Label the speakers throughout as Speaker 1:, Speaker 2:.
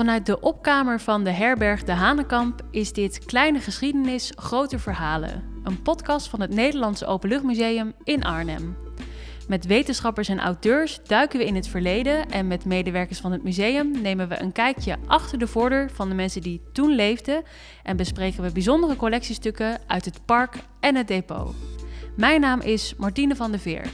Speaker 1: Vanuit de opkamer van de herberg De Hanenkamp is dit Kleine Geschiedenis, Grote Verhalen. Een podcast van het Nederlandse Openluchtmuseum in Arnhem. Met wetenschappers en auteurs duiken we in het verleden en met medewerkers van het museum nemen we een kijkje achter de voordeur van de mensen die toen leefden en bespreken we bijzondere collectiestukken uit het park en het depot. Mijn naam is Martine van der Veer.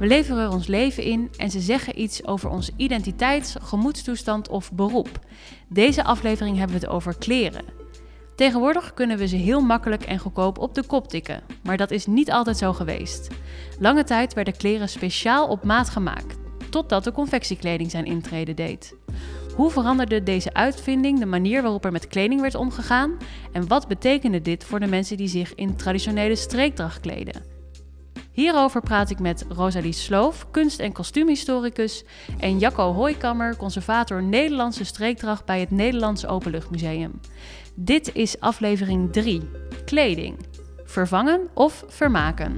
Speaker 1: We leveren ons leven in en ze zeggen iets over onze identiteit, gemoedstoestand of beroep. Deze aflevering hebben we het over kleren. Tegenwoordig kunnen we ze heel makkelijk en goedkoop op de kop tikken, maar dat is niet altijd zo geweest. Lange tijd werden kleren speciaal op maat gemaakt, totdat de confectiekleding zijn intrede deed. Hoe veranderde deze uitvinding de manier waarop er met kleding werd omgegaan en wat betekende dit voor de mensen die zich in traditionele streekdracht kleden? Hierover praat ik met Rosalie Sloof, kunst- en kostuumhistoricus, en Jacco Hooikammer, conservator Nederlandse streekdracht bij het Nederlandse Openluchtmuseum. Dit is aflevering 3: Kleding. Vervangen of vermaken?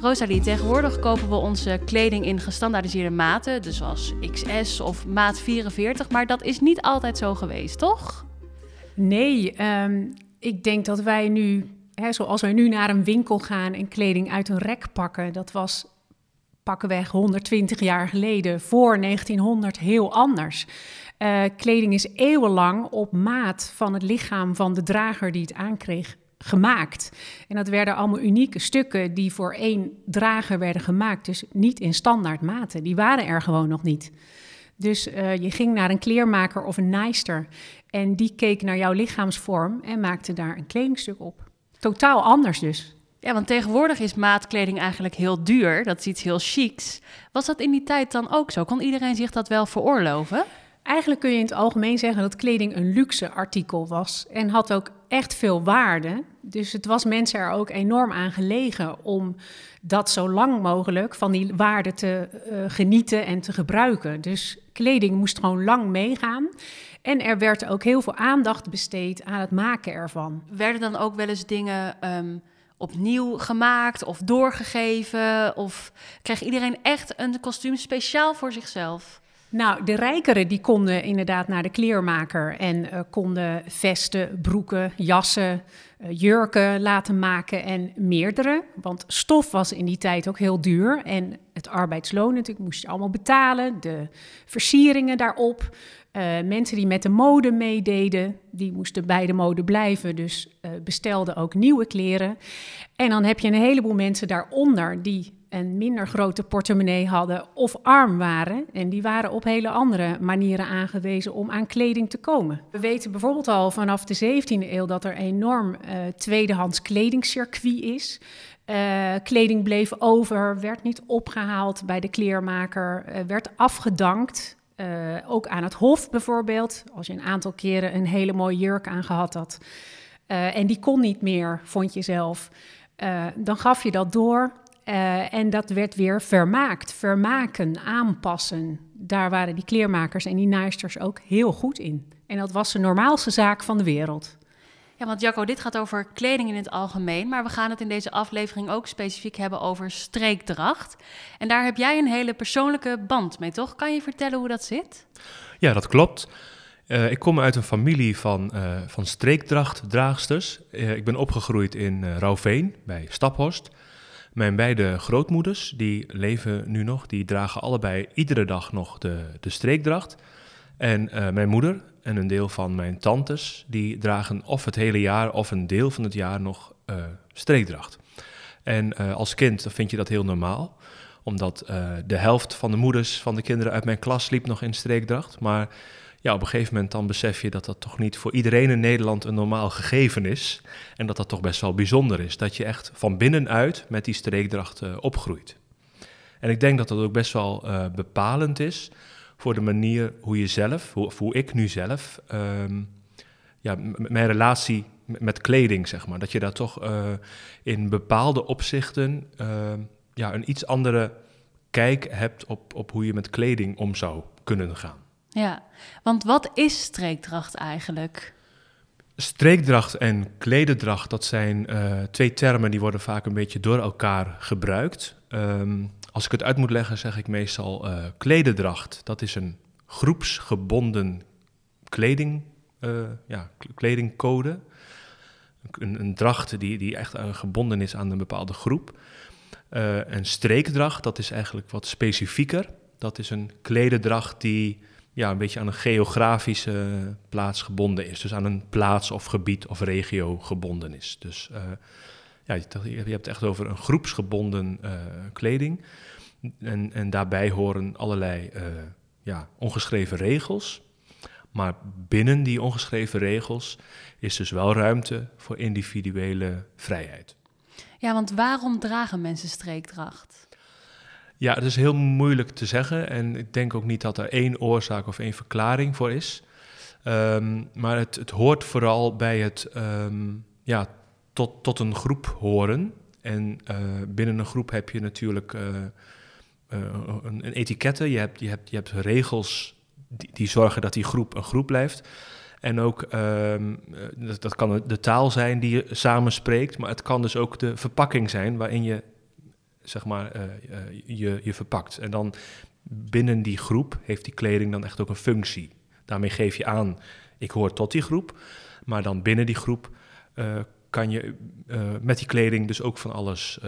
Speaker 1: Rosalie, tegenwoordig kopen we onze kleding in gestandaardiseerde maten, dus zoals XS of maat 44, maar dat is niet altijd zo geweest, toch?
Speaker 2: Nee, um, ik denk dat wij nu hè, zoals wij nu naar een winkel gaan en kleding uit een rek pakken, dat was pakkenweg 120 jaar geleden, voor 1900, heel anders. Uh, kleding is eeuwenlang op maat van het lichaam van de drager die het aankreeg gemaakt. En dat werden allemaal unieke stukken die voor één drager werden gemaakt, dus niet in standaard maten. Die waren er gewoon nog niet. Dus uh, je ging naar een kleermaker of een naaister en die keek naar jouw lichaamsvorm en maakte daar een kledingstuk op totaal anders dus.
Speaker 1: Ja, want tegenwoordig is maatkleding eigenlijk heel duur. Dat is iets heel chics. Was dat in die tijd dan ook zo? Kon iedereen zich dat wel veroorloven?
Speaker 2: Eigenlijk kun je in het algemeen zeggen dat kleding een luxe artikel was en had ook echt veel waarde. Dus het was mensen er ook enorm aan gelegen om dat zo lang mogelijk van die waarde te uh, genieten en te gebruiken. Dus kleding moest gewoon lang meegaan. En er werd ook heel veel aandacht besteed aan het maken ervan.
Speaker 1: Werden dan ook wel eens dingen um, opnieuw gemaakt of doorgegeven? Of kreeg iedereen echt een kostuum speciaal voor zichzelf?
Speaker 2: Nou, de rijkeren die konden inderdaad naar de kleermaker en uh, konden vesten, broeken, jassen, uh, jurken laten maken en meerdere. Want stof was in die tijd ook heel duur en het arbeidsloon natuurlijk moest je allemaal betalen, de versieringen daarop. Uh, mensen die met de mode meededen, die moesten bij de mode blijven, dus bestelden ook nieuwe kleren. En dan heb je een heleboel mensen daaronder die een minder grote portemonnee hadden of arm waren. En die waren op hele andere manieren aangewezen om aan kleding te komen. We weten bijvoorbeeld al vanaf de 17e eeuw dat er enorm uh, tweedehands kledingcircuit is. Uh, kleding bleef over, werd niet opgehaald bij de kleermaker, uh, werd afgedankt. Ook aan het hof bijvoorbeeld, als je een aantal keren een hele mooie jurk aangehad had uh, en die kon niet meer, vond je zelf, dan gaf je dat door en dat werd weer vermaakt, vermaken, aanpassen. Daar waren die kleermakers en die naaisters ook heel goed in. En dat was de normaalste zaak van de wereld.
Speaker 1: Ja, want Jacco, dit gaat over kleding in het algemeen, maar we gaan het in deze aflevering ook specifiek hebben over streekdracht. En daar heb jij een hele persoonlijke band mee, toch? Kan je vertellen hoe dat zit?
Speaker 3: Ja, dat klopt. Uh, ik kom uit een familie van, uh, van streekdrachtdraagsters. Uh, ik ben opgegroeid in Rauwveen bij Staphorst. Mijn beide grootmoeders, die leven nu nog, die dragen allebei iedere dag nog de, de streekdracht. En mijn moeder, en een deel van mijn tantes, die dragen of het hele jaar of een deel van het jaar nog uh, streekdracht. En uh, als kind vind je dat heel normaal, omdat de helft van de moeders van de kinderen uit mijn klas liep nog in streekdracht. Maar ja, op een gegeven moment dan besef je dat dat toch niet voor iedereen in Nederland een normaal gegeven is. En dat dat toch best wel bijzonder is, dat je echt van binnenuit met die streekdracht opgroeit. En ik denk dat dat ook best wel bepalend is voor de manier hoe je zelf, hoe, ik nu zelf, um, ja, mijn relatie met kleding, zeg maar. Dat je daar toch uh, in bepaalde opzichten uh, ja, een iets andere kijk hebt op, op hoe je met kleding om zou kunnen gaan.
Speaker 1: Ja, want wat is streekdracht eigenlijk?
Speaker 3: Streekdracht en klededracht, dat zijn uh, twee termen die worden vaak een beetje door elkaar gebruikt. Um, als ik het uit moet leggen, zeg ik meestal uh, klededracht. Dat is een groepsgebonden kleding, ja, kledingcode. Een, een, dracht die, die echt gebonden is aan een bepaalde groep. een streekdracht, dat is eigenlijk wat specifieker. Dat is een klededracht die ja, een beetje aan een geografische plaats gebonden is. Dus aan een plaats of gebied of regio gebonden is. Dus uh, ja, je hebt het echt over een groepsgebonden uh, kleding. En, en daarbij horen allerlei uh, ja, ongeschreven regels. Maar binnen die ongeschreven regels is dus wel ruimte voor individuele vrijheid.
Speaker 1: Ja, want waarom dragen mensen streekdracht?
Speaker 3: Ja, het is heel moeilijk te zeggen en ik denk ook niet dat er één oorzaak of één verklaring voor is. Um, maar het, het, hoort vooral bij het um, ja, tot, tot een groep horen. En uh, binnen een groep heb je natuurlijk uh, uh, een, een etiketten, je hebt, je, hebt, je hebt regels die, die zorgen dat die groep een groep blijft. En ook, um, dat, dat, kan de taal zijn die je samenspreekt, maar het kan dus ook de verpakking zijn waarin je zeg maar, uh, je, je verpakt. En dan binnen die groep heeft die kleding dan echt ook een functie. Daarmee geef je aan, ik hoor tot die groep. Maar dan binnen die groep uh, kan je met die kleding dus ook van alles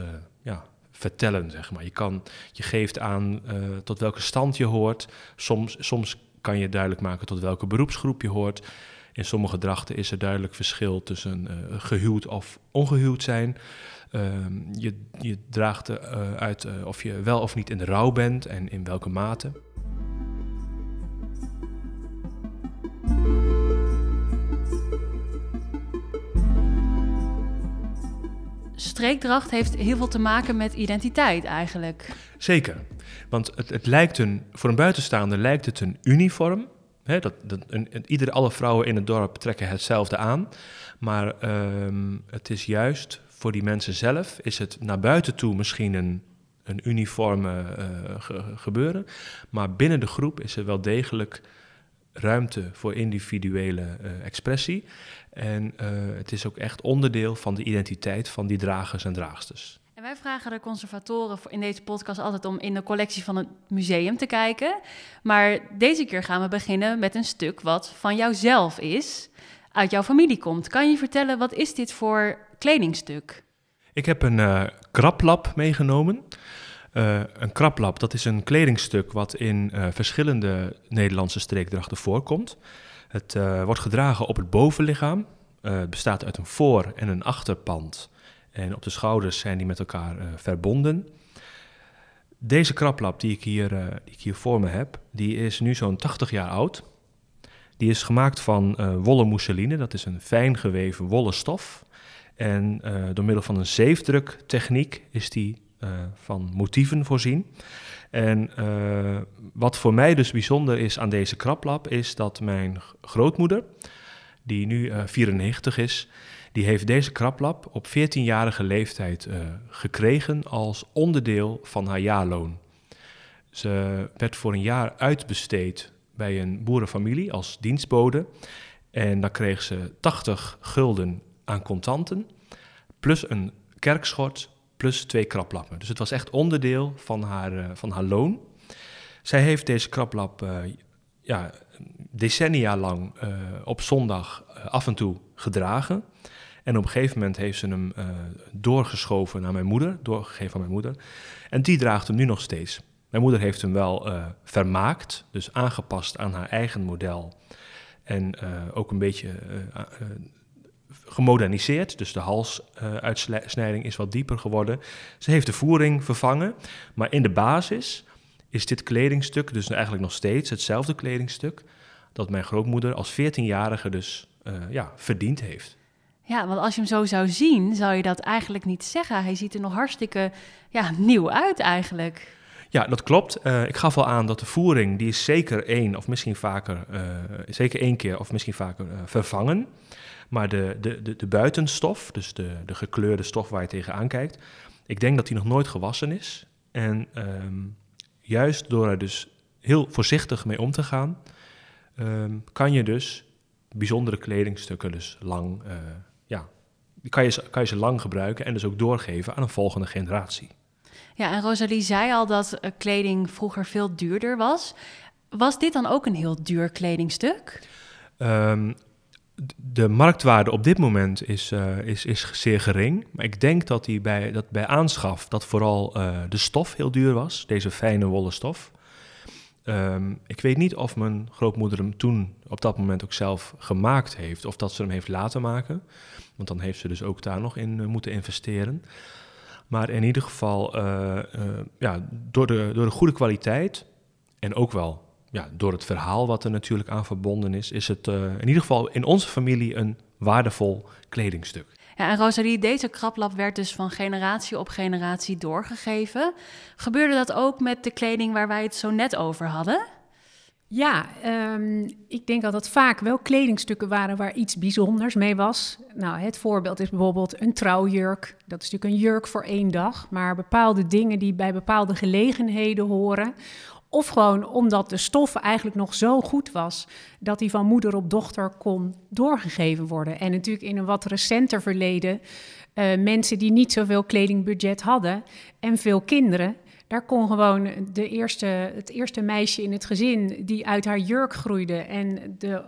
Speaker 3: ja, vertellen, zeg maar. Je, kan, je geeft aan tot welke stand je hoort. Soms, soms kan je duidelijk maken tot welke beroepsgroep je hoort. In sommige drachten is er duidelijk verschil tussen gehuwd of ongehuwd zijn. Ehm, je, je draagt uh, uit uh, of je wel of niet in de rouw bent en in welke mate.
Speaker 1: Streekdracht heeft heel veel te maken met identiteit eigenlijk.
Speaker 3: Zeker, want het, het lijkt een, voor een buitenstaander lijkt het een uniform. Hè, dat, dat, een, iedere, alle vrouwen in het dorp trekken hetzelfde aan. Maar um, het is juist voor die mensen zelf is het naar buiten toe misschien een, een uniforme uh, gebeuren. Maar binnen de groep is er wel degelijk ruimte voor individuele uh, expressie. En uh, het is ook echt onderdeel van de identiteit van die dragers en draagsters.
Speaker 1: En wij vragen de conservatoren in deze podcast altijd om in de collectie van het museum te kijken. Maar deze keer gaan we beginnen met een stuk wat van jouzelf is, uit jouw familie komt. Kan je vertellen, wat is dit voor kledingstuk?
Speaker 3: Ik heb een uh, meegenomen. Uh, een kraplap, dat is een kledingstuk wat in uh, verschillende Nederlandse streekdrachten voorkomt. Het wordt gedragen op het bovenlichaam. het bestaat uit een voor- en een achterpand. En op de schouders zijn die met elkaar verbonden. Deze kraplap die ik, hier, die ik hier voor me heb, die is nu zo'n 80 jaar oud. Die is gemaakt van wollen mousseline, dat is een fijn geweven wollen stof. En uh, door middel van een zeefdruktechniek is die uh, van motieven voorzien. En uh, wat voor mij dus bijzonder is aan deze kraplap, is dat mijn grootmoeder, die nu 94 is, die heeft deze kraplap op 14-jarige leeftijd gekregen als onderdeel van haar jaarloon. Ze werd voor een jaar uitbesteed bij een boerenfamilie als dienstbode. En dan kreeg ze 80 gulden aan contanten, plus een kerkschort, plus twee kraplappen. Dus het was echt onderdeel van haar, uh, van haar loon. Zij heeft deze kraplap uh, ja, decennia lang uh, op zondag af en toe gedragen. En op een gegeven moment heeft ze hem doorgeschoven naar mijn moeder, doorgegeven aan mijn moeder. En die draagt hem nu nog steeds. Mijn moeder heeft hem wel vermaakt, dus aangepast aan haar eigen model. En ook een beetje gemoderniseerd, dus de halsuitsnijding is wat dieper geworden. Ze heeft de voering vervangen, maar in de basis is dit kledingstuk dus eigenlijk nog steeds hetzelfde kledingstuk dat mijn grootmoeder als 14-jarige dus uh, ja, verdiend heeft.
Speaker 1: Ja, want als je hem zo zou zien, zou je dat eigenlijk niet zeggen. Hij ziet er nog hartstikke ja, nieuw uit eigenlijk.
Speaker 3: Ja, dat klopt. Uh, ik gaf al aan dat de voering, die is zeker één of misschien vaker, uh, zeker één keer of misschien vaker vervangen. Maar de, de, de, de buitenstof, dus de, de gekleurde stof waar je tegenaan kijkt, ik denk dat die nog nooit gewassen is. En um, juist door er dus heel voorzichtig mee om te gaan, um, kan je dus bijzondere kledingstukken dus lang, uh, ja, kan je, kan je ze lang gebruiken en dus ook doorgeven aan een volgende generatie.
Speaker 1: Ja, en Rosalie zei al dat eh, kleding vroeger veel duurder was. Was dit dan ook een heel duur kledingstuk?
Speaker 3: Ehm, de marktwaarde op dit moment is, eh, is, is zeer gering. Maar ik denk dat, die bij, dat bij aanschaf dat vooral eh, de stof heel duur was. Deze fijne wollen stof. Ehm, ik weet niet of mijn grootmoeder hem toen op dat moment ook zelf gemaakt heeft. Of dat ze hem heeft laten maken. Want dan heeft ze dus ook daar nog in eh, moeten investeren. Maar in ieder geval, ja, door, de, door de goede kwaliteit en ook wel ja, door het verhaal wat er natuurlijk aan verbonden is, is het eh, in ieder geval in onze familie een waardevol kledingstuk.
Speaker 1: Ja, en Rosalie, deze kraplap werd dus van generatie op generatie doorgegeven. Gebeurde dat ook met de kleding waar wij het zo net over hadden?
Speaker 2: Ja, ehm, ik denk dat het vaak wel kledingstukken waren waar iets bijzonders mee was. Nou, het voorbeeld is bijvoorbeeld een trouwjurk. Dat is natuurlijk een jurk voor één dag, maar bepaalde dingen die bij bepaalde gelegenheden horen. Of gewoon omdat de stof eigenlijk nog zo goed was dat die van moeder op dochter kon doorgegeven worden. En natuurlijk in een wat recenter verleden, eh, mensen die niet zoveel kledingbudget hadden en veel kinderen, daar kon gewoon de eerste, het eerste meisje in het gezin die uit haar jurk groeide en de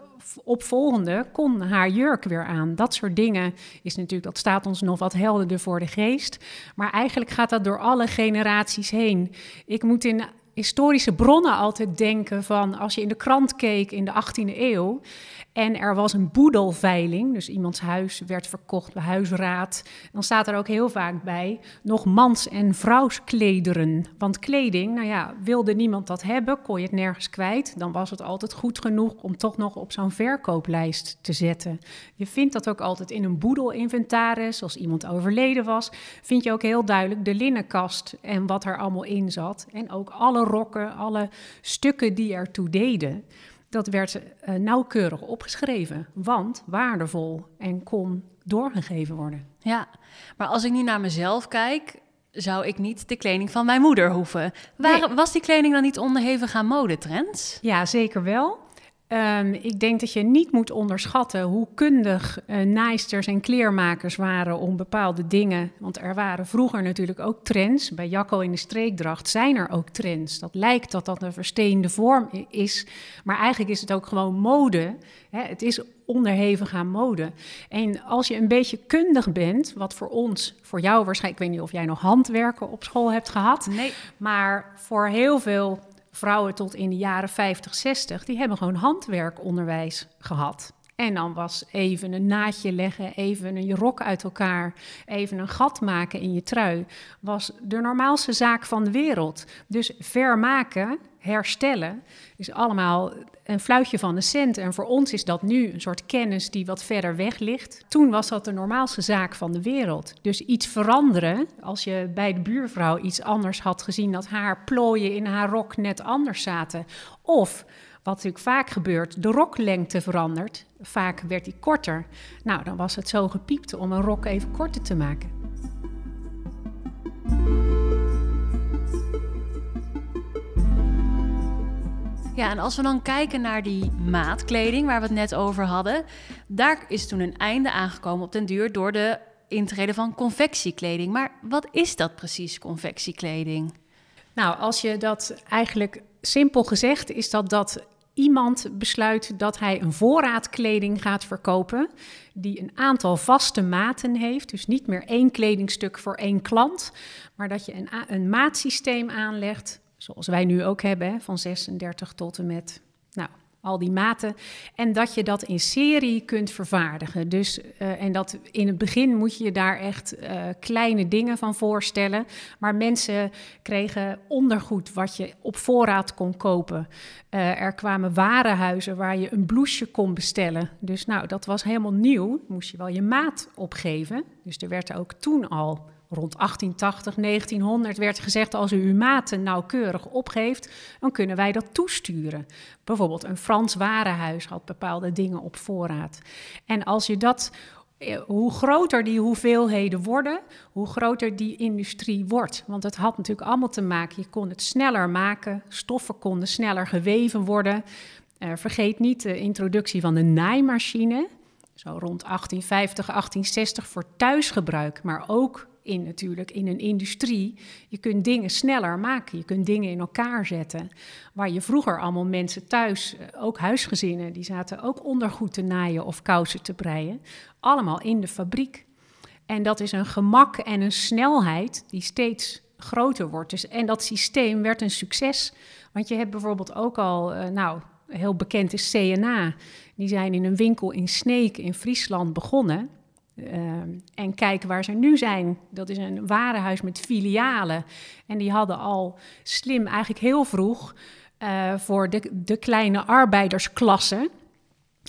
Speaker 2: opvolgende kon haar jurk weer aan. Dat soort dingen is natuurlijk, dat staat ons nog wat helderder voor de geest. Maar eigenlijk gaat dat door alle generaties heen. Ik moet in historische bronnen altijd denken van als je in de krant keek in de 18e eeuw en er was een boedelveiling, dus iemands huis werd verkocht bij huisraad, dan staat er ook heel vaak bij nog mans- en vrouwsklederen. Want kleding, nou ja, wilde niemand dat hebben, kon je het nergens kwijt, dan was het altijd goed genoeg om toch nog op zo'n verkooplijst te zetten. Je vindt dat ook altijd in een boedelinventaris, als iemand overleden was, vind je ook heel duidelijk de linnenkast en wat er allemaal in zat. En ook alle rokken, alle stukken die ertoe deden. Dat werd uh, nauwkeurig opgeschreven, want waardevol en kon doorgegeven worden.
Speaker 1: Ja, maar als ik nu naar mezelf kijk, zou ik niet de kleding van mijn moeder hoeven. Waar, nee. Was die kleding dan niet onderhevig aan modetrends?
Speaker 2: Ja, zeker wel. Um, ik denk dat je niet moet onderschatten hoe kundig uh, naaisters en kleermakers waren om bepaalde dingen. Want er waren vroeger natuurlijk ook trends. Bij Jacco in de streekdracht zijn er ook trends. Dat lijkt dat dat een versteende vorm is. Maar eigenlijk is het ook gewoon mode. Hè? Het is onderhevig aan mode. En als je een beetje kundig bent, wat voor ons, voor jou waarschijnlijk, ik weet niet of jij nog handwerken op school hebt gehad.
Speaker 1: Nee.
Speaker 2: Maar voor heel veel vrouwen tot in de jaren 50, 60, die hebben gewoon handwerkonderwijs gehad. En dan was even een naadje leggen, even een rok uit elkaar, even een gat maken in je trui, was de normaalste zaak van de wereld. Dus vermaken, herstellen, is allemaal een fluitje van de cent. En voor ons is dat nu een soort kennis die wat verder weg ligt. Toen was dat de normaalste zaak van de wereld. Dus iets veranderen, als je bij de buurvrouw iets anders had gezien, dat haar plooien in haar rok net anders zaten. Of wat natuurlijk vaak gebeurt, de roklengte verandert. Vaak werd die korter. Nou, dan was het zo gepiept om een rok even korter te maken.
Speaker 1: Ja, en als we dan kijken naar die maatkleding waar we het net over hadden, daar is toen een einde aangekomen op den duur door de intrede van confectiekleding. Maar wat is dat precies, confectiekleding?
Speaker 2: Nou, als je dat eigenlijk simpel gezegd is dat dat iemand besluit dat hij een voorraad kleding gaat verkopen die een aantal vaste maten heeft. Dus niet meer één kledingstuk voor één klant, maar dat je een, een maatsysteem aanlegt, zoals wij nu ook hebben, van 36 tot en met nou, al die maten. En dat je dat in serie kunt vervaardigen. Dus, uh, en dat in het begin moet je daar echt uh, kleine dingen van voorstellen. Maar mensen kregen ondergoed wat je op voorraad kon kopen. Uh, er kwamen warenhuizen waar je een blouseje kon bestellen. Dus nou, dat was helemaal nieuw. Moest je wel je maat opgeven. Dus er werd ook toen al rond 1880, 1900 werd gezegd: als u uw maten nauwkeurig opgeeft, dan kunnen wij dat toesturen. Bijvoorbeeld een Frans warenhuis had bepaalde dingen op voorraad. En als je dat, hoe groter die hoeveelheden worden, hoe groter die industrie wordt. Want het had natuurlijk allemaal te maken, je kon het sneller maken, stoffen konden sneller geweven worden. Uh, vergeet niet de introductie van de naaimachine. Zo rond 1850, 1860 voor thuisgebruik, maar ook in natuurlijk, in een industrie. Je kunt dingen sneller maken, je kunt dingen in elkaar zetten. Waar je vroeger allemaal mensen thuis, eh, ook huisgezinnen, die zaten ook ondergoed te naaien of kousen te breien. Allemaal in de fabriek. En dat is een gemak en een snelheid die steeds groter wordt. Dus, en dat systeem werd een succes. Want je hebt bijvoorbeeld ook al, uh, nou, heel bekend is CNA. Die zijn in een winkel in Sneek in Friesland begonnen. Uh, en kijk waar ze nu zijn. Dat is een warenhuis met filialen. En die hadden al slim, eigenlijk heel vroeg, uh, voor de, de kleine arbeidersklasse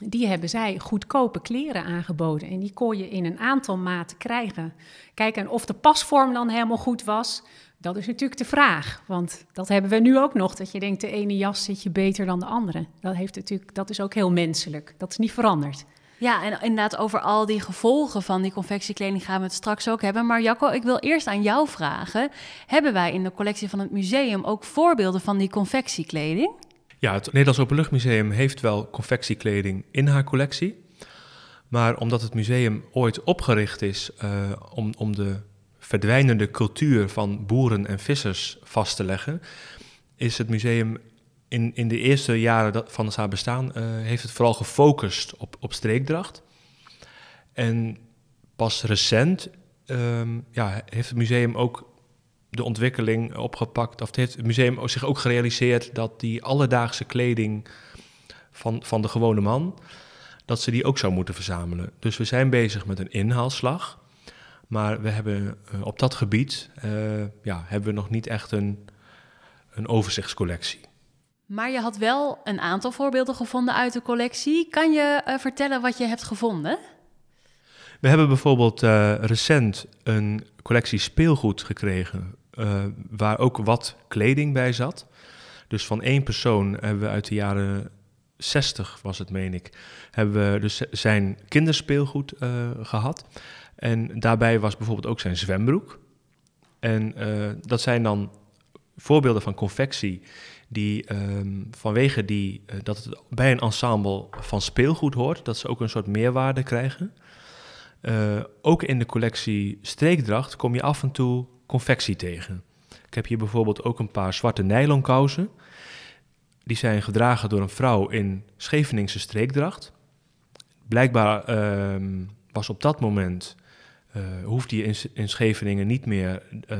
Speaker 2: die hebben zij goedkope kleren aangeboden. En die kon je in een aantal maten krijgen. Kijk, en of de pasvorm dan helemaal goed was, dat is natuurlijk de vraag. Want dat hebben we nu ook nog. Dat je denkt, de ene jas zit je beter dan de andere. Dat, heeft natuurlijk, dat is ook heel menselijk. Dat is niet veranderd.
Speaker 1: Ja, en inderdaad, over al die gevolgen van die confectiekleding gaan we het straks ook hebben. Maar Jacco, ik wil eerst aan jou vragen: hebben wij in de collectie van het museum ook voorbeelden van die confectiekleding?
Speaker 3: Ja, het Nederlands Openluchtmuseum heeft wel confectiekleding in haar collectie. Maar omdat het museum ooit opgericht is uh, om, om de verdwijnende cultuur van boeren en vissers vast te leggen, is het museum in, in de eerste jaren van zijn bestaan, uh, heeft het vooral gefocust op, op streekdracht. En pas recent um, ja, heeft het museum ook de ontwikkeling opgepakt. Of heeft het museum zich ook gerealiseerd dat die alledaagse kleding van, van de gewone man, dat ze die ook zou moeten verzamelen. Dus we zijn bezig met een inhaalslag. Maar we hebben uh, op dat gebied uh, ja, hebben we nog niet echt een, een overzichtscollectie.
Speaker 1: Maar je had wel een aantal voorbeelden gevonden uit de collectie. Kan je uh, vertellen wat je hebt gevonden?
Speaker 3: We hebben bijvoorbeeld recent een collectie speelgoed gekregen uh, waar ook wat kleding bij zat. Dus van één persoon hebben we uit de jaren 60, was het meen ik, hebben we dus zijn kinderspeelgoed gehad. En daarbij was bijvoorbeeld ook zijn zwembroek. En dat zijn dan voorbeelden van confectie die um, vanwege die, uh, dat het bij een ensemble van speelgoed hoort, dat ze ook een soort meerwaarde krijgen. Uh, ook in de collectie streekdracht kom je af en toe confectie tegen. Ik heb hier bijvoorbeeld ook een paar zwarte nylon kousen. Die zijn gedragen door een vrouw in Scheveningse streekdracht. Blijkbaar uh, was op dat moment uh, hoefde je in, in, Scheveningen niet meer uh,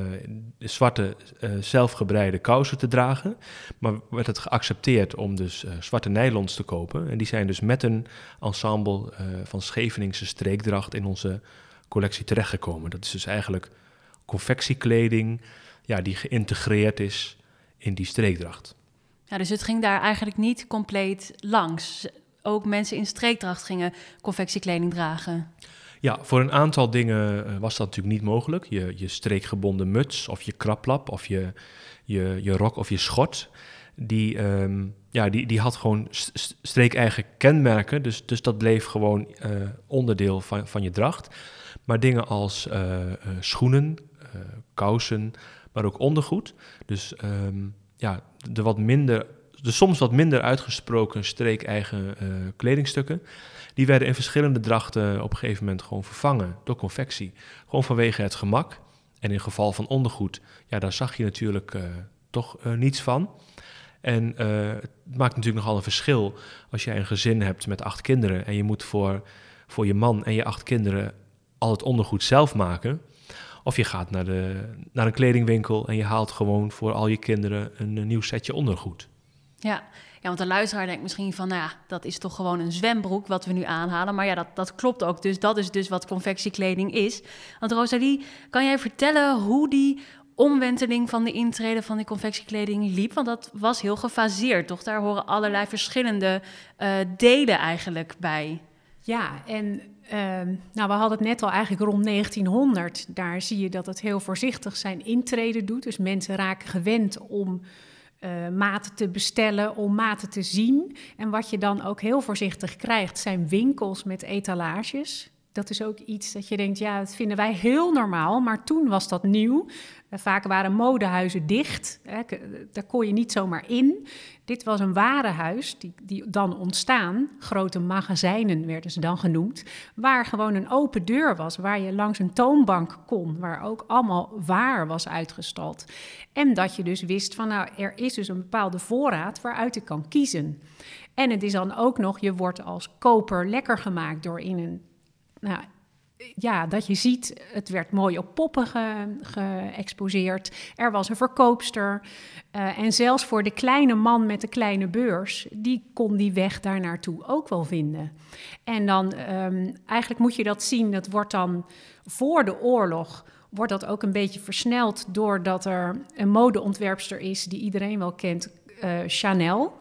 Speaker 3: zwarte uh, zelfgebreide kousen te dragen, maar werd het geaccepteerd om dus zwarte nylons te kopen. En die zijn dus met een ensemble van Scheveningse streekdracht in onze collectie terechtgekomen. Dat is dus eigenlijk confectiekleding ja, die geïntegreerd is in die streekdracht.
Speaker 1: Ja, dus het ging daar eigenlijk niet compleet langs. Ook mensen in streekdracht gingen confectiekleding dragen.
Speaker 3: Ja, voor een aantal dingen eh, was dat natuurlijk niet mogelijk. Je, je streekgebonden muts of je kraplap of je, je, je rok of je schort. Die, um, ja, die, die had gewoon streekeigen kenmerken. Dus, dus dat bleef gewoon uh, onderdeel van, van je dracht. Maar dingen als uh, schoenen, kousen, maar ook ondergoed. Dus um, ja, de wat minder, de soms wat minder uitgesproken streek-eigen kledingstukken, die werden in verschillende drachten op een gegeven moment gewoon vervangen door confectie. Gewoon vanwege het gemak. En in geval van ondergoed, ja, daar zag je natuurlijk uh, toch uh, niets van. En het maakt natuurlijk nogal een verschil als jij een gezin hebt met acht kinderen en je moet voor, voor je man en je acht kinderen al het ondergoed zelf maken. Of je gaat naar, de, naar een kledingwinkel en je haalt gewoon voor al je kinderen een nieuw setje ondergoed.
Speaker 1: Ja. ja, want de luisteraar denkt misschien van, nou ja, dat is toch gewoon een zwembroek wat we nu aanhalen. Maar ja, dat, dat klopt ook. Dus dat is dus wat confectiekleding is. Want Rosalie, kan jij vertellen hoe die omwenteling van de intrede van die confectiekleding liep? Want dat was heel gefaseerd, toch? Daar horen allerlei verschillende uh, delen eigenlijk bij.
Speaker 2: Ja, en Uh, nou, we hadden het net al eigenlijk rond 1900. Daar zie je dat het heel voorzichtig zijn intrede doet. Dus mensen raken gewend om uh, maten te bestellen, om maten te zien. En wat je dan ook heel voorzichtig krijgt, zijn winkels met etalages. dat is ook iets dat je denkt, ja, dat vinden wij heel normaal, maar toen was dat nieuw. Vaak waren modehuizen dicht, daar kon je niet zomaar in. Dit was een warenhuis die, die dan ontstaan, grote magazijnen werden ze dan genoemd, waar gewoon een open deur was, waar je langs een toonbank kon, waar ook allemaal waar was uitgestald. En dat je dus wist van, nou, er is dus een bepaalde voorraad waaruit ik kan kiezen. En het is dan ook nog, je wordt als koper lekker gemaakt door in een nou, ja, dat je ziet, het werd mooi op poppen geëxposeerd. er was een verkoopster. Uh, en zelfs voor de kleine man met de kleine beurs, die kon die weg daar naartoe ook wel vinden. En dan, um, eigenlijk moet je dat zien, dat wordt dan voor de oorlog wordt dat ook een beetje versneld doordat er een modeontwerpster is die iedereen wel kent, uh, Chanel.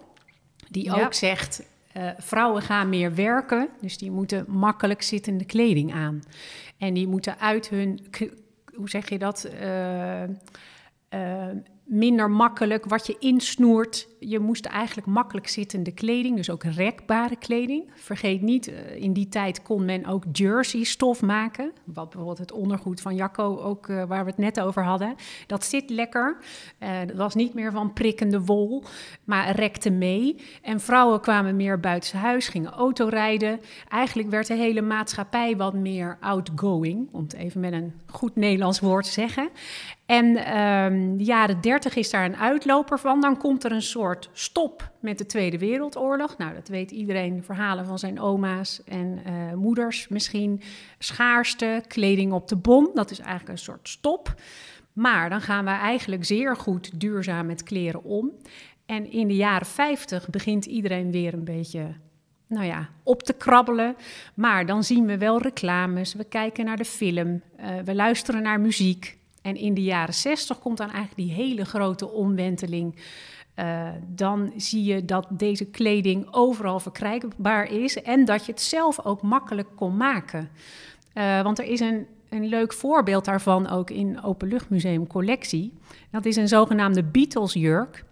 Speaker 2: Die ook zegt, uh, vrouwen gaan meer werken, dus die moeten makkelijk zittende kleding aan. En die moeten uit hun, hoe zeg je dat? Uh, uh, minder makkelijk wat je insnoert. Je moest eigenlijk makkelijk zittende kleding, dus ook rekbare kleding. Vergeet niet, eh, in die tijd kon men ook jersey stof maken. Wat bijvoorbeeld het ondergoed van Jacco, ook uh, waar we het net over hadden. Dat zit lekker. Uh, dat was niet meer van prikkende wol, maar rekte mee. En vrouwen kwamen meer buiten huis, gingen autorijden. Eigenlijk werd de hele maatschappij wat meer outgoing, om het even met een goed Nederlands woord te zeggen. En um, de jaren 30 is daar een uitloper van. Dan komt er een soort stop met de Tweede Wereldoorlog. Nou, dat weet iedereen, verhalen van zijn oma's en uh, moeders misschien. Schaarste, kleding op de bom, dat is eigenlijk een soort stop. Maar dan gaan we eigenlijk zeer goed duurzaam met kleren om. En in de jaren 50 begint iedereen weer een beetje nou ja, op te krabbelen. Maar dan zien we wel reclames, we kijken naar de film, uh, we luisteren naar muziek. En in de jaren 60 komt dan eigenlijk die hele grote omwenteling. Uh, dan zie je dat deze kleding overal verkrijgbaar is en dat je het zelf ook makkelijk kon maken. Uh, want er is een, een leuk voorbeeld daarvan ook in Openluchtmuseum collectie. Dat is een zogenaamde Beatles-jurk.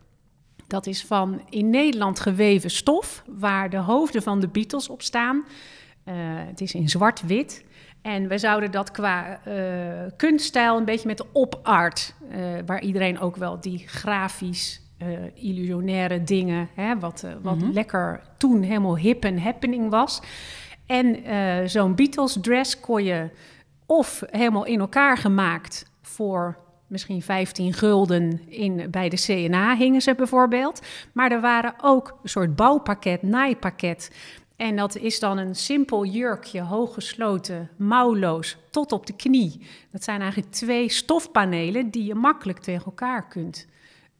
Speaker 2: Dat is van in Nederland geweven stof, waar de hoofden van de Beatles op staan. Uh, het is in zwart-wit. En we zouden dat qua kunststijl een beetje met de op-art, uh, waar iedereen ook wel die grafisch uh, illusionaire dingen, hè, wat, wat mm -hmm. lekker toen helemaal hip en happening was. En zo'n Beatles dress kon je of helemaal in elkaar gemaakt voor misschien 15 gulden in, bij de CNA hingen ze bijvoorbeeld. Maar er waren ook een soort bouwpakket, naaipakket en dat is dan een simpel jurkje, hooggesloten, mouwloos, tot op de knie. Dat zijn eigenlijk twee stofpanelen die je makkelijk tegen elkaar kunt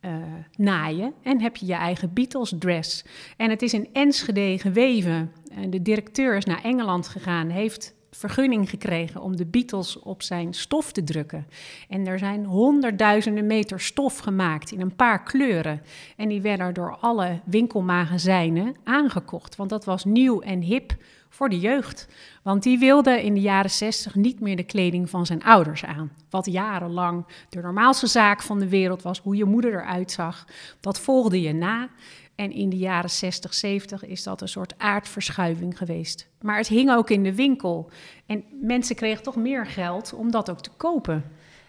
Speaker 2: uh, naaien. En heb je je eigen Beatles dress. En het is in Enschede geweven. En de directeur is naar Engeland gegaan, heeft vergunning gekregen om de Beatles op zijn stof te drukken. En er zijn honderdduizenden meter stof gemaakt in een paar kleuren. En die werden door alle winkelmagazijnen aangekocht, want dat was nieuw en hip voor de jeugd. Want die wilde in de jaren 60 niet meer de kleding van zijn ouders aan. Wat jarenlang de normaalste zaak van de wereld was, hoe je moeder eruit zag. Dat volgde je na. En in de jaren 60, 70 is dat een soort aardverschuiving geweest. Maar het hing ook in de winkel. En mensen kregen toch meer geld om dat ook te kopen.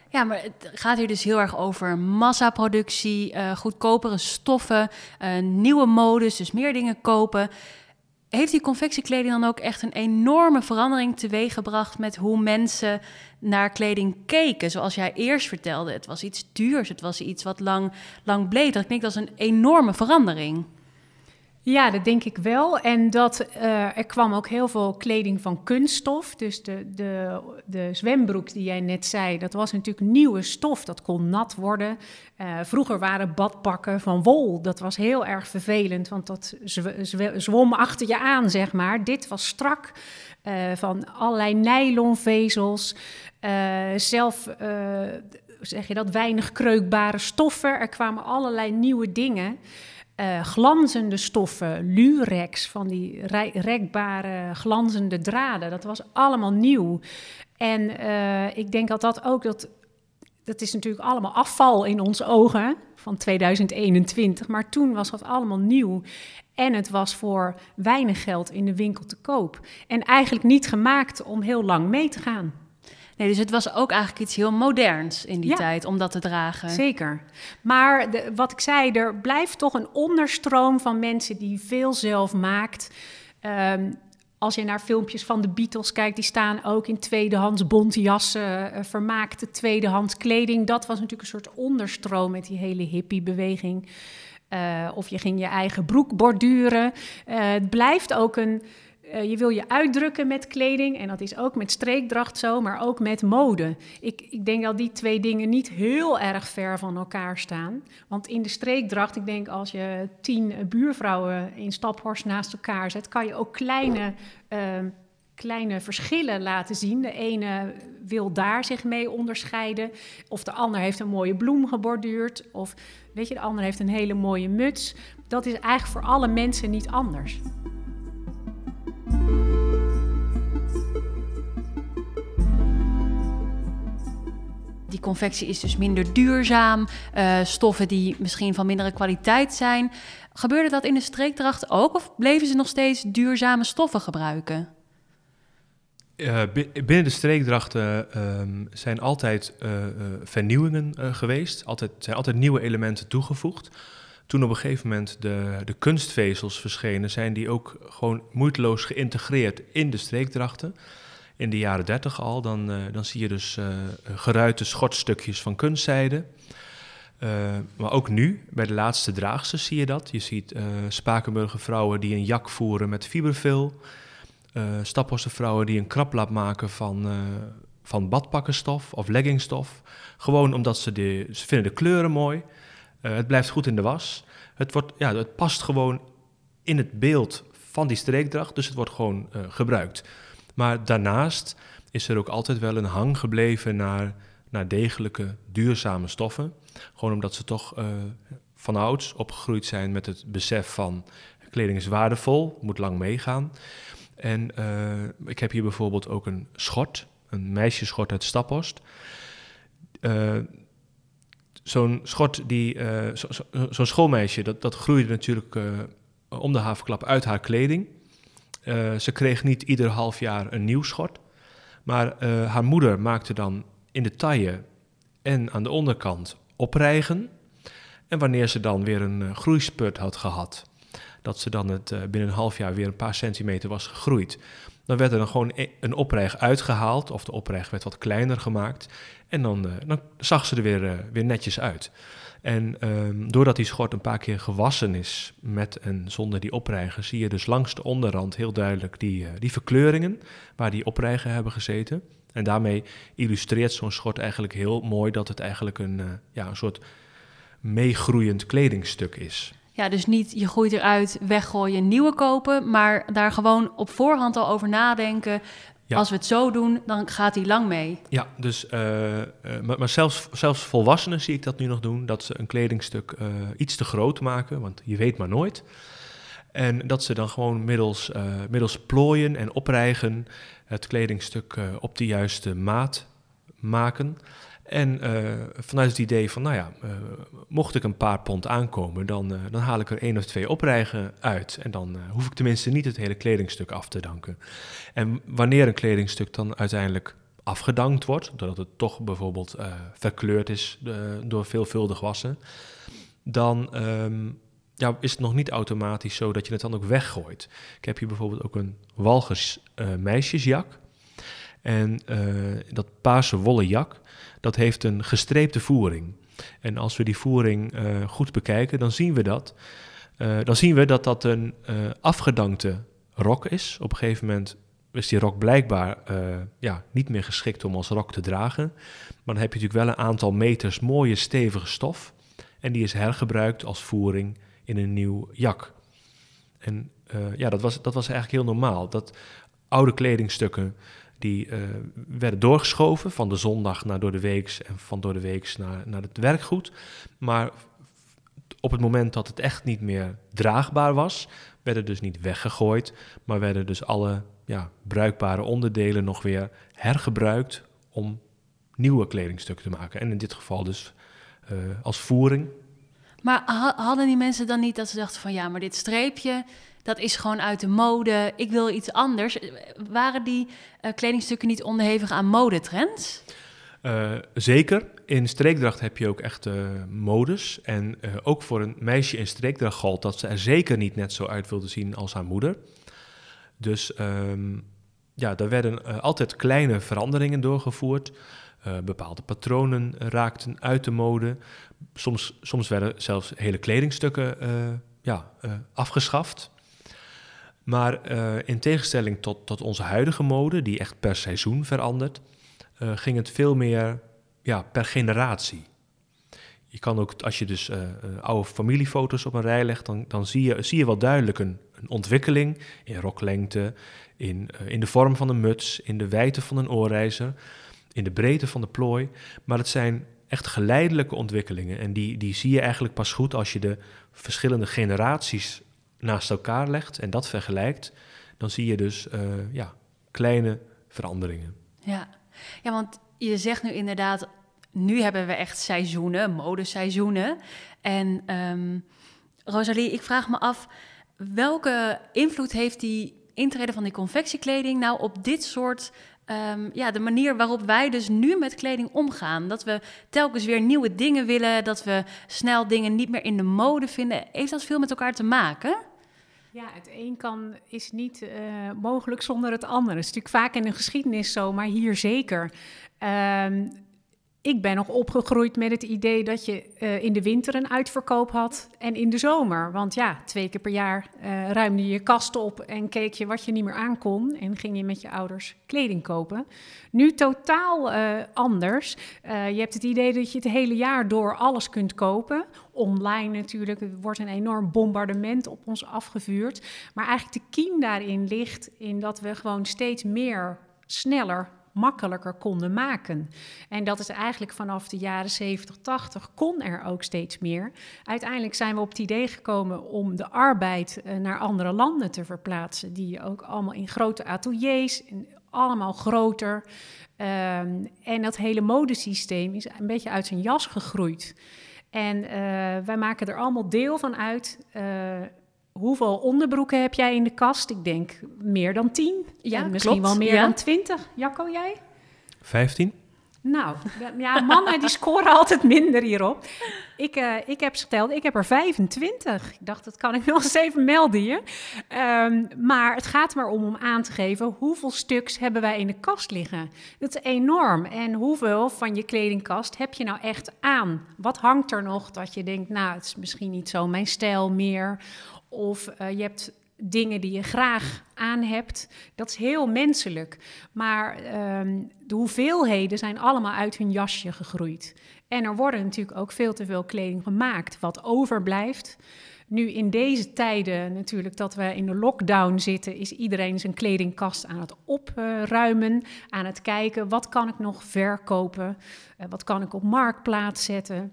Speaker 1: Ja, maar het gaat hier dus heel erg over massaproductie, uh, goedkopere stoffen, uh, nieuwe modes, dus meer dingen kopen. Heeft die confectiekleding dan ook echt een enorme verandering teweeggebracht met hoe mensen naar kleding keken? Zoals jij eerst vertelde, het was iets duurs, het was iets wat lang, lang bleef. Dat klinkt als een enorme verandering.
Speaker 2: Ja, dat denk ik wel. En dat uh, er kwam ook heel veel kleding van kunststof. Dus de, de, de zwembroek die jij net zei, dat was natuurlijk nieuwe stof. Dat kon nat worden. Uh, vroeger waren badpakken van wol. Dat was heel erg vervelend, want dat zwom achter je aan, zeg maar. Dit was strak, uh, van allerlei nylonvezels. zelf zeg je dat, weinig kreukbare stoffen. Er kwamen allerlei nieuwe dingen. Uh, glanzende stoffen, lurex, van die rekbare glanzende draden. Dat was allemaal nieuw. En uh, ik denk dat dat ook, dat, dat is natuurlijk allemaal afval in onze ogen van 2021, maar toen was dat allemaal nieuw. En het was voor weinig geld in de winkel te koop. En eigenlijk niet gemaakt om heel lang mee te gaan.
Speaker 1: Nee, dus het was ook eigenlijk iets heel moderns in die tijd om dat te dragen.
Speaker 2: Zeker. Maar de, wat ik zei, er blijft toch een onderstroom van mensen die veel zelf maakt. Um, als je naar filmpjes van de Beatles kijkt, die staan ook in tweedehands bontjassen, uh, vermaakte tweedehands kleding. Dat was natuurlijk een soort onderstroom met die hele hippiebeweging. Uh, of je ging je eigen broek borduren. Uh, het blijft ook een uh, je wil je uitdrukken met kleding en dat is ook met streekdracht zo, maar ook met mode. Ik, ik denk dat die twee dingen niet heel erg ver van elkaar staan. Want in de streekdracht, ik denk als je tien buurvrouwen in Staphorst naast elkaar zet, kan je ook kleine, uh, kleine verschillen laten zien. De ene wil daar zich mee onderscheiden, of de ander heeft een mooie bloem geborduurd, of weet je, de ander heeft een hele mooie muts. Dat is eigenlijk voor alle mensen niet anders.
Speaker 1: Die confectie is dus minder duurzaam, uh, stoffen die misschien van mindere kwaliteit zijn. Gebeurde dat in de streekdracht ook of bleven ze nog steeds duurzame stoffen gebruiken?
Speaker 3: Uh, binnen de streekdrachten uh, zijn altijd uh, vernieuwingen geweest. Altijd, zijn altijd nieuwe elementen toegevoegd. Toen op een gegeven moment de, de kunstvezels verschenen, zijn die ook gewoon moeiteloos geïntegreerd in de streekdrachten. In de jaren dertig al, dan, uh, dan zie je dus uh, geruite schotstukjes van kunstzijde. Uh, maar ook nu, bij de laatste draagsters zie je dat. Je ziet Spakenburger vrouwen die een jak voeren met fiberveel. Staphorster vrouwen die een kraplap maken van, van badpakkenstof of leggingstof. Gewoon omdat ze, de, ze vinden de kleuren mooi uh, het blijft goed in de was. Het, wordt, ja, het past gewoon in het beeld van die streekdracht, dus het wordt gewoon uh, gebruikt. Maar daarnaast is er ook altijd wel een hang gebleven naar, naar degelijke, duurzame stoffen. Gewoon omdat ze toch uh, van ouds opgegroeid zijn met het besef van kleding is waardevol, moet lang meegaan. En ik heb hier bijvoorbeeld ook een schort, een meisjeschort uit Staphorst zo'n schort, die, zo'n zo, schoolmeisje, dat, dat groeide natuurlijk uh, om de havenklap uit haar kleding. Uh, ze kreeg niet ieder half jaar een nieuw schort. Maar haar moeder maakte dan in de taille en aan de onderkant oprijgen. En wanneer ze dan weer een groeispurt had gehad, dat ze dan het binnen een half jaar weer een paar centimeter was gegroeid, dan werd er dan gewoon e-, een oprijg uitgehaald, of de oprijg werd wat kleiner gemaakt. En dan, uh, dan zag ze er weer, uh, weer netjes uit. En um, doordat die schort een paar keer gewassen is met en zonder die oprijgen, zie je dus langs de onderrand heel duidelijk die, die verkleuringen waar die oprijgen hebben gezeten. En daarmee illustreert zo'n schort eigenlijk heel mooi dat het eigenlijk een, ja, een soort meegroeiend kledingstuk is.
Speaker 1: Ja, dus niet je groeit eruit, weggooien, nieuwe kopen, maar daar gewoon op voorhand al over nadenken. Als we het zo doen, dan gaat hij lang mee.
Speaker 3: Ja, dus, uh, uh, maar, maar, zelfs, zelfs volwassenen zie ik dat nu nog doen, dat ze een kledingstuk uh, iets te groot maken, want je weet maar nooit. En dat ze dan gewoon middels, middels plooien en oprijgen het kledingstuk op de juiste maat maken. En uh, vanuit het idee van, nou ja, uh, mocht ik een paar pond aankomen, dan, uh, dan haal ik er één of twee oprijgen uit. En dan hoef ik tenminste niet het hele kledingstuk af te danken. En wanneer een kledingstuk dan uiteindelijk afgedankt wordt, doordat het toch bijvoorbeeld verkleurd is door veelvuldig wassen, dan um, ja, is het nog niet automatisch zo dat je het dan ook weggooit. Ik heb hier bijvoorbeeld ook een walgers meisjesjak. En dat paarse wollen jak, dat heeft een gestreepte voering. En als we die voering uh, goed bekijken, dan zien we dat. Uh, dan zien we dat dat een afgedankte rok is. Op een gegeven moment is die rok blijkbaar ja, niet meer geschikt om als rok te dragen. Maar dan heb je natuurlijk wel een aantal meters mooie stevige stof. En die is hergebruikt als voering in een nieuw jak. En ja, dat was, dat was eigenlijk heel normaal. Dat oude kledingstukken die uh, werden doorgeschoven van de zondag naar door de weeks en van door de weeks naar, naar het werkgoed. Maar op het moment dat het echt niet meer draagbaar was, werden dus niet weggegooid, maar werden dus alle ja, bruikbare onderdelen nog weer hergebruikt om nieuwe kledingstukken te maken. En in dit geval dus uh, als voering
Speaker 1: Maar hadden die mensen dan niet dat ze dachten van ja, maar dit streepje, dat is gewoon uit de mode. Ik wil iets anders. Waren die uh, kledingstukken niet onderhevig aan modetrends?
Speaker 3: Uh, zeker. In streekdracht heb je ook echt modes. En ook voor een meisje in streekdracht dat ze er zeker niet net zo uit wilde zien als haar moeder. Dus um, ja, daar werden altijd kleine veranderingen doorgevoerd. Bepaalde patronen raakten uit de mode. Soms, soms werden zelfs hele kledingstukken ja, afgeschaft. Maar in tegenstelling tot, tot onze huidige mode, die echt per seizoen verandert, ging het veel meer ja, per generatie. Je kan ook, als je dus oude familiefoto's op een rij legt, dan, dan zie, je, zie je wel duidelijk een, een ontwikkeling in roklengte, in, in de vorm van een muts, in de wijdte van een oorreizer in de breedte van de plooi. Maar het zijn echt geleidelijke ontwikkelingen. En die, die zie je eigenlijk pas goed als je de verschillende generaties naast elkaar legt en dat vergelijkt. Dan zie je dus uh, ja, kleine veranderingen.
Speaker 1: Ja. ja, want je zegt nu inderdaad, nu hebben we echt seizoenen, modeseizoenen. En um, Rosalie, ik vraag me af, welke invloed heeft die intrede van die confectiekleding nou op dit soort um, ja, de manier waarop wij dus nu met kleding omgaan. Dat we telkens weer nieuwe dingen willen, dat we snel dingen niet meer in de mode vinden. Heeft dat veel met elkaar te maken?
Speaker 2: Ja, het een kan, is niet uh, mogelijk zonder het andere. Het is natuurlijk vaak in de geschiedenis zo, maar hier zeker. Um, ik ben nog opgegroeid met het idee dat je uh, in de winter een uitverkoop had en in de zomer. Want ja, twee keer per jaar uh, ruimde je je kast op en keek je wat je niet meer aankon. En ging je met je ouders kleding kopen. Nu totaal uh, anders. je hebt het idee dat je het hele jaar door alles kunt kopen. Online natuurlijk. Er wordt een enorm bombardement op ons afgevuurd. Maar eigenlijk de kiem daarin ligt in dat we gewoon steeds meer sneller makkelijker konden maken. En dat is eigenlijk vanaf de jaren 70, 80 kon er ook steeds meer. Uiteindelijk zijn we op het idee gekomen om de arbeid eh, naar andere landen te verplaatsen, die ook allemaal in grote ateliers, allemaal groter. Ehm, en dat hele modesysteem is een beetje uit zijn jas gegroeid. En uh, wij maken er allemaal deel van uit. Uh, hoeveel onderbroeken heb jij in de kast? Ik denk meer dan tien. Ja, misschien wel meer dan twintig. Jacco, jij?
Speaker 3: Vijftien.
Speaker 2: Nou, ja, mannen die scoren altijd minder hierop. Ik, uh, ik heb geteld, ik heb er 25. Ik dacht, dat kan ik nog eens even melden hier. Um, maar het gaat maar om om aan te geven hoeveel stuks hebben wij in de kast liggen. Dat is enorm. En hoeveel van je kledingkast heb je nou echt aan? Wat hangt er nog dat je denkt, nou, het is misschien niet zo mijn stijl meer. Of uh, je hebt dingen die je graag aan hebt. Dat is heel menselijk. Maar um, de hoeveelheden zijn allemaal uit hun jasje gegroeid. En er worden natuurlijk ook veel te veel kleding gemaakt. Wat overblijft. Nu in deze tijden natuurlijk dat we in de lockdown zitten, is iedereen zijn kledingkast aan het opruimen, aan het kijken wat kan ik nog verkopen, uh, wat kan ik op marktplaats zetten.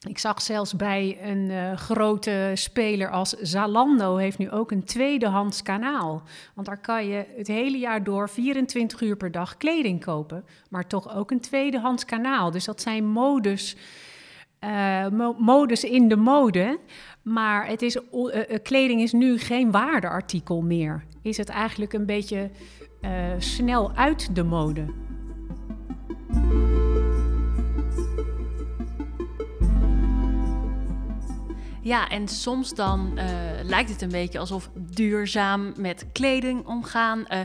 Speaker 2: Ik zag zelfs bij een uh, grote speler als Zalando heeft nu ook een tweedehands kanaal. Want daar kan je het hele jaar door 24 uur per dag kleding kopen, maar toch ook een tweedehands kanaal. Dus dat zijn modus, uh, modus in de mode. Maar het is, uh, kleding is nu geen waardeartikel meer. Is het eigenlijk een beetje snel uit de mode.
Speaker 1: Ja, en soms dan uh, lijkt het een beetje alsof duurzaam met kleding omgaan, uh,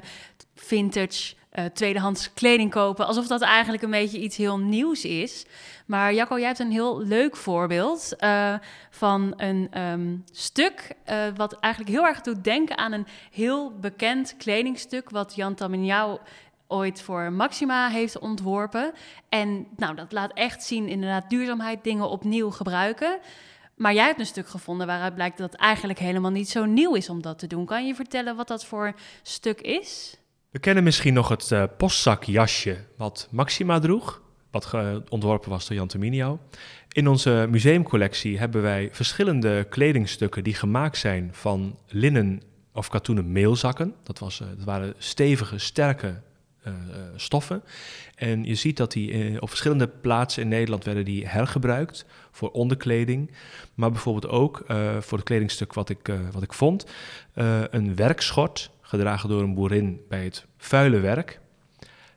Speaker 1: vintage, uh, tweedehands kleding kopen, alsof dat eigenlijk een beetje iets heel nieuws is. Maar Jacco, jij hebt een heel leuk voorbeeld van een um, stuk wat eigenlijk heel erg doet denken aan een heel bekend kledingstuk wat Jan Taminiau ooit voor Maxima heeft ontworpen. En nou, dat laat echt zien inderdaad duurzaamheid, dingen opnieuw gebruiken. Maar jij hebt een stuk gevonden waaruit blijkt dat het eigenlijk helemaal niet zo nieuw is om dat te doen. Kan je vertellen wat dat voor stuk is?
Speaker 3: We kennen misschien nog het uh, postzakjasje wat Maxima droeg, wat ontworpen was door Jan Terminio. In onze museumcollectie hebben wij verschillende kledingstukken die gemaakt zijn van linnen of katoenen meelzakken. Dat, was, uh, dat waren stevige, sterke stoffen. En je ziet dat die op verschillende plaatsen in Nederland werden die hergebruikt voor onderkleding. Maar bijvoorbeeld ook voor het kledingstuk wat ik, wat ik vond. een werkschort, gedragen door een boerin bij het vuile werk.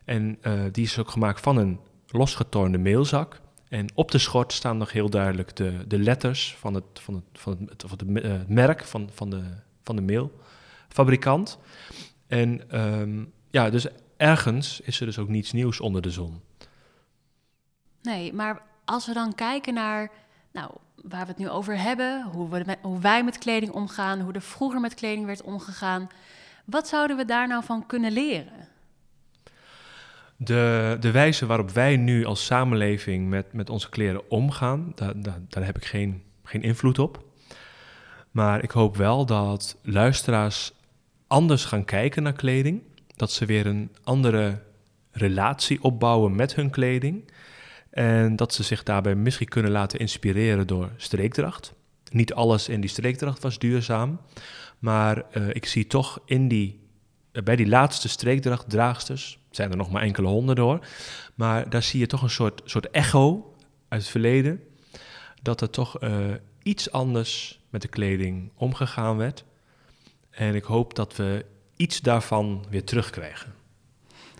Speaker 3: En die is ook gemaakt van een losgetornde meelzak. En op de schort staan nog heel duidelijk de, de letters van het, van het, van het, van het, uh, merk van, van, de, van de meelfabrikant. En um, ja, dus ergens is er dus ook niets nieuws onder de zon.
Speaker 1: Nee, maar als we dan kijken naar nou, waar we het nu over hebben, hoe, we met, hoe wij met kleding omgaan, hoe er vroeger met kleding werd omgegaan, wat zouden we daar nou van kunnen leren?
Speaker 3: De, de wijze waarop wij nu als samenleving met, met onze kleren omgaan, daar, daar, daar heb ik geen, geen invloed op. Maar ik hoop wel dat luisteraars anders gaan kijken naar kleding. Dat ze weer een andere relatie opbouwen met hun kleding. En dat ze zich daarbij misschien kunnen laten inspireren door streekdracht. Niet alles in die streekdracht was duurzaam. Maar uh, ik zie toch in die, uh, bij die laatste streekdrachtdraagsters, zijn er nog maar enkele honderden hoor. Maar daar zie je toch een soort, soort echo uit het verleden. Dat er toch uh, iets anders met de kleding omgegaan werd. En ik hoop dat we iets daarvan weer terugkrijgen.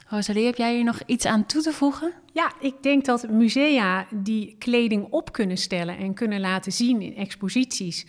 Speaker 1: Rosalie, heb jij hier nog iets aan toe te voegen?
Speaker 2: Ja, ik denk dat musea die kleding op kunnen stellen en kunnen laten zien in exposities,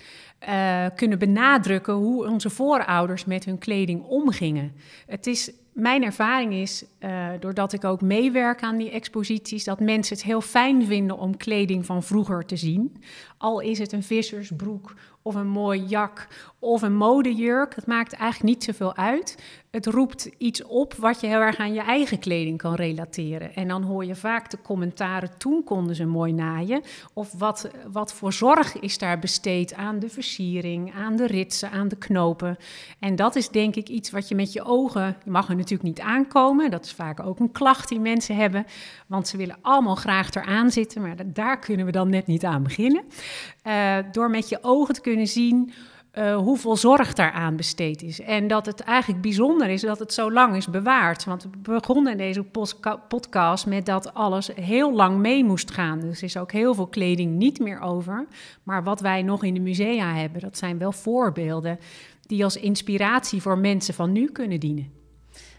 Speaker 2: uh, kunnen benadrukken hoe onze voorouders met hun kleding omgingen. Het is mijn ervaring is, uh, doordat ik ook meewerk aan die exposities, dat mensen het heel fijn vinden om kleding van vroeger te zien. Al is het een vissersbroek of een mooi jak of een modejurk. Het maakt eigenlijk niet zoveel uit. Het roept iets op wat je heel erg aan je eigen kleding kan relateren. En dan hoor je vaak de commentaren, toen konden ze mooi naaien. Of wat, wat voor zorg is daar besteed aan de versiering, aan de ritsen, aan de knopen. En dat is denk ik iets wat je met je ogen, je mag er natuurlijk niet aankomen. Dat is vaak ook een klacht die mensen hebben. Want ze willen allemaal graag eraan zitten, maar daar kunnen we dan net niet aan beginnen. Uh, door met je ogen te kunnen zien uh, hoeveel zorg daaraan besteed is. En dat het eigenlijk bijzonder is dat het zo lang is bewaard. Want we begonnen in deze podcast met dat alles heel lang mee moest gaan. Dus er is ook heel veel kleding niet meer over. Maar wat wij nog in de musea hebben, dat zijn wel voorbeelden die als inspiratie voor mensen van nu kunnen dienen.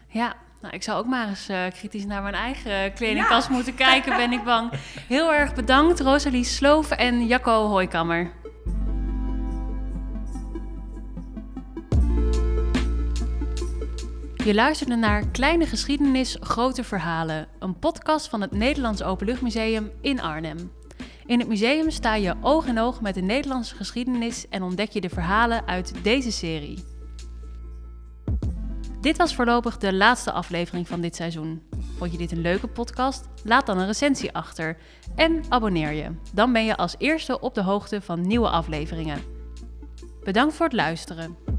Speaker 1: Ja, nou, ik zou ook maar eens uh, kritisch naar mijn eigen kledingkast ja. moeten kijken, ben ik bang. Heel erg bedankt, Rosalie Sloof en Jacco Hooikammer. Je luisterde naar Kleine Geschiedenis, Grote Verhalen, een podcast van het Nederlands Openluchtmuseum in Arnhem. In het museum sta je oog in oog met de Nederlandse geschiedenis en ontdek je de verhalen uit deze serie. Dit was voorlopig de laatste aflevering van dit seizoen. Vond je dit een leuke podcast? Laat dan een recensie achter en abonneer je. Dan ben je als eerste op de hoogte van nieuwe afleveringen. Bedankt voor het luisteren.